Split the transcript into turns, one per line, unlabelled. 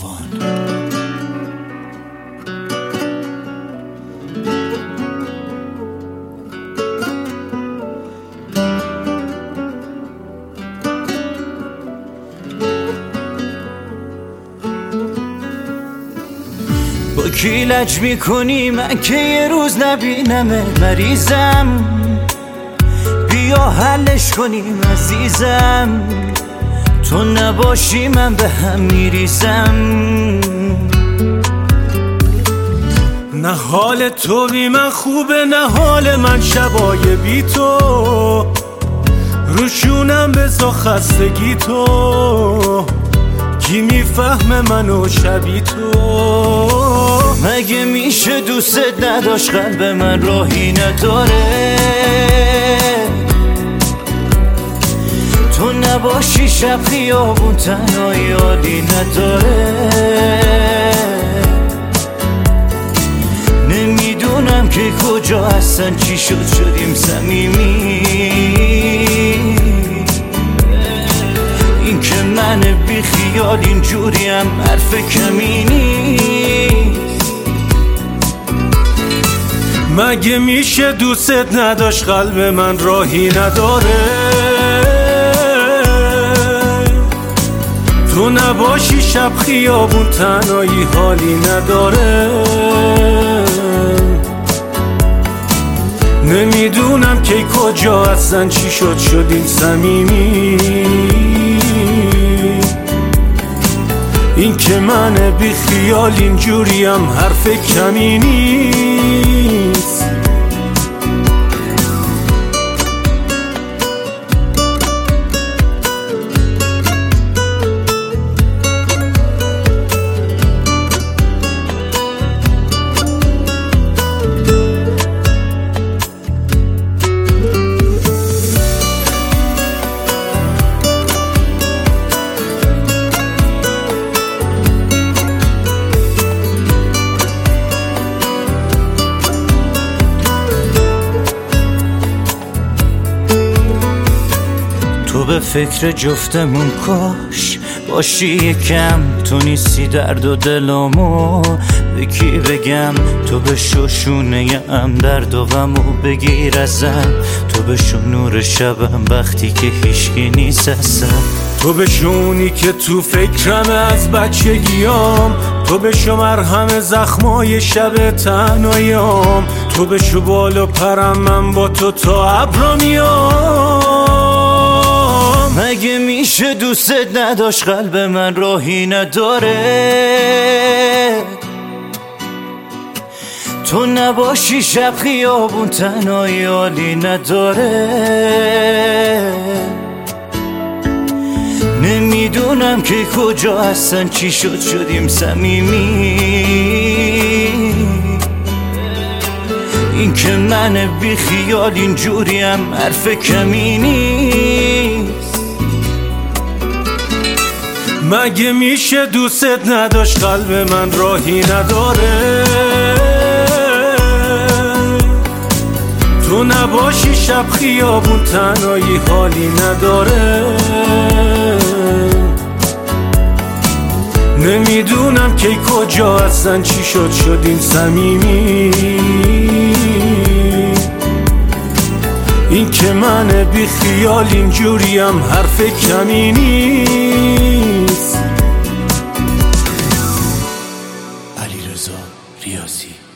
توفان با کی لج می‌کنی؟ من که یه روز نبینمه مریضم. بیا حلش کنیم عزیزم. تو نباشی من به هم میریزم.
نه حال تو بی من خوبه نه حال من شبای بی تو. روشونم بزا خستگی تو. کی می‌فهمه منو شبی تو؟
مگه میشه دوستت نداشت قلب من راهی نداره؟ نباشی شب خیابون تنهایی عالی نداره. نمی‌دونم که کجا هستن چی شد شدیم صمیمی. این که من بی خیال اینجوریم حرف کمی نیست.
مگه میشه دوستت نداشت قلب من راهی نداره؟ نباشی شب خیابون تنهایی حالی نداره. نمی‌دونم که کجا هستن چی شد شدیم صمیمی. این که من بی خیال اینجوریم حرف کمی
به فکر جفتمون کاش. باشی یکم تو نیستی درد و دلامو به کی بگم؟ تو به شوشونه ام درد و غمو بگیر ازم. تو به نور شبم وقتی که هیچکی نیست هستم
تو بشونی که تو فکرم از بچگیام. تو بشو مرهم زخمای شب تنهاییام. تو بشو بال و پرم من با تو تا ابرا میام.
مگه میشه دوستت نداشت قلب من راهی نداره؟ تو نباشی شب خیابون تنهایی عالی نداره. نمی‌دونم که کجا هستن چی شد شدیم صمیمی. این که من بی خیال اینجوریم حرف کمی نیست.
مگه میشه دوستت نداشت؟ قلب من راهی نداره. تو نباشی شب خیابون تنهایی حالی نداره. نمی‌دونم که کجا هستن چی شد شدیم صمیمی. این که من بی خیال اینجوریم حرف کمی نیست
علی رضا ریاضی